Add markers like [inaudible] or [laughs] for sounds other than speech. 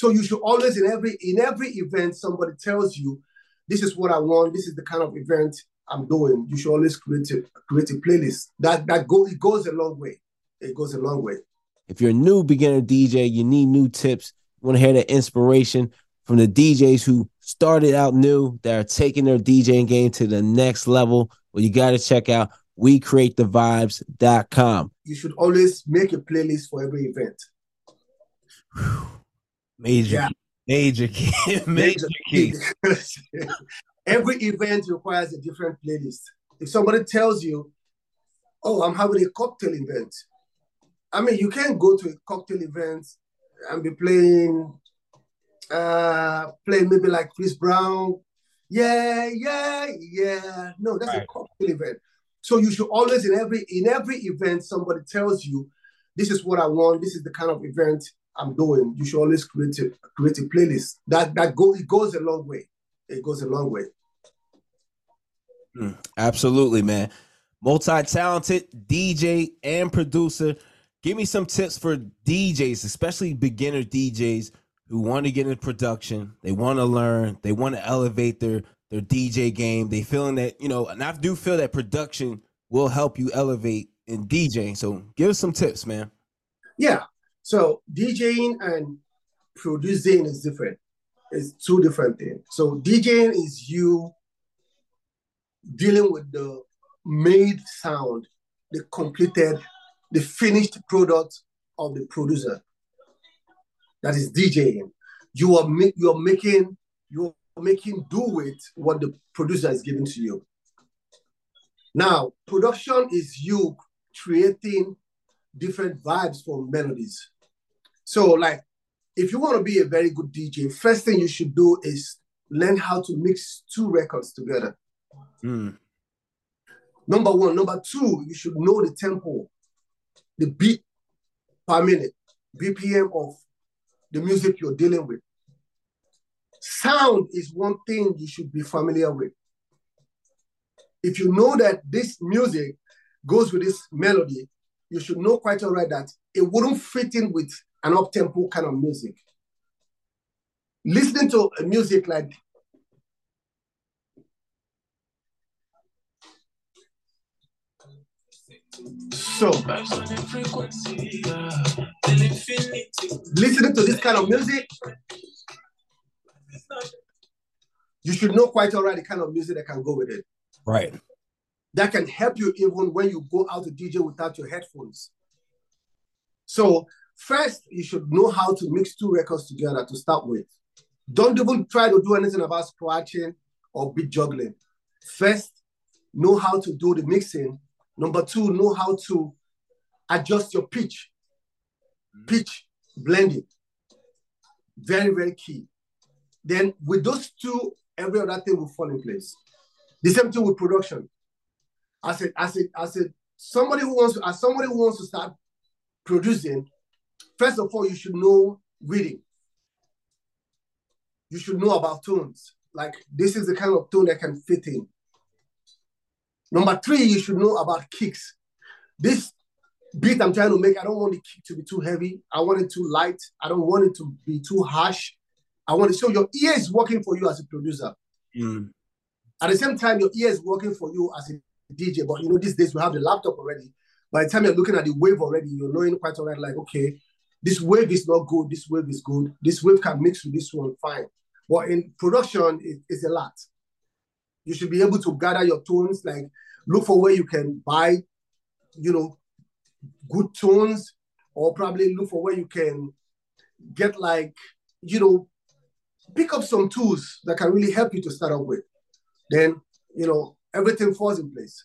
So you should always in every in every event somebody tells you, this is what I want. This is the kind of event I'm doing. You should always create a create a playlist. That that go it goes a long way. It goes a long way. If you're a new beginner DJ, you need new tips. You want to hear the inspiration from the DJs who started out new that are taking their DJing game to the next level. Well, you got to check out WeCreateTheVibes.com. You should always make a playlist for every event. Major, Yeah. major, key, major key. [laughs] [laughs] every event requires a different playlist. If somebody tells you, "Oh, I'm having a cocktail event," I mean, you can't go to a cocktail event and be playing, uh, playing maybe like Chris Brown. Yeah, yeah, yeah. No, that's a cocktail event. So you should always in every in every event somebody tells you, "This is what I want. This is the kind of event I'm doing." You should always create a create a playlist. That that go it goes a long way. It goes a long way. Mm, Absolutely, man. Multi-talented DJ and producer. Give me some tips for DJs, especially beginner DJs who want to get into production. They want to learn. They want to elevate their their DJ game. They feeling that you know, and I do feel that production will help you elevate in DJing. So give us some tips, man. Yeah. So DJing and producing is different. It's two different things. So DJing is you dealing with the made sound, the completed, the finished product of the producer. That is DJing. You are you are making you are making do with what the producer is giving to you. Now, production is you creating different vibes for melodies. So, like, if you want to be a very good DJ, first thing you should do is learn how to mix two records together. Mm, Number one. Number two, you should know the tempo, the beat per minute, BPM of the music you're dealing with. Sound is one thing you should be familiar with. If you know that this music goes with this melody, you should know quite all right that it wouldn't fit in with an up-tempo kind of music. Listening to a music like so listening to this kind of music, you should know quite all right the kind of music that can go with it. right. That can help you even when you go out to DJ without your headphones. So first, you should know how to mix two records together to start with. Don't even try to do anything about scratching or beat juggling. First, know how to do the mixing. Number two, know how to adjust your pitch. Mm-hmm. Pitch blending. Very, very key. Then with those two, every other thing will fall in place. The same thing with production. As a, as a, as a somebody who wants to, as somebody who wants to start producing, first of all, you should know reading. You should know about tones. Like this is the kind of tone that can fit in. Number three, you should know about kicks. This beat I'm trying to make, I don't want the kick to be too heavy. I want it too light. I don't want it to be too harsh. I want it so your ear is working for you as a producer. Mm, At the same time, your ear is working for you as a DJ. But you know, these days we have the laptop already. By the time you're looking at the wave already, you're knowing quite right, like, okay, this wave is not good, this wave is good, this wave can mix with this one, fine. But in production, it, it's a lot. You should be able to gather your tones, like look for where you can buy, you know, good tones, or probably look for where you can get like, you know, pick up some tools that can really help you to start up with. Then, you know, everything falls in place.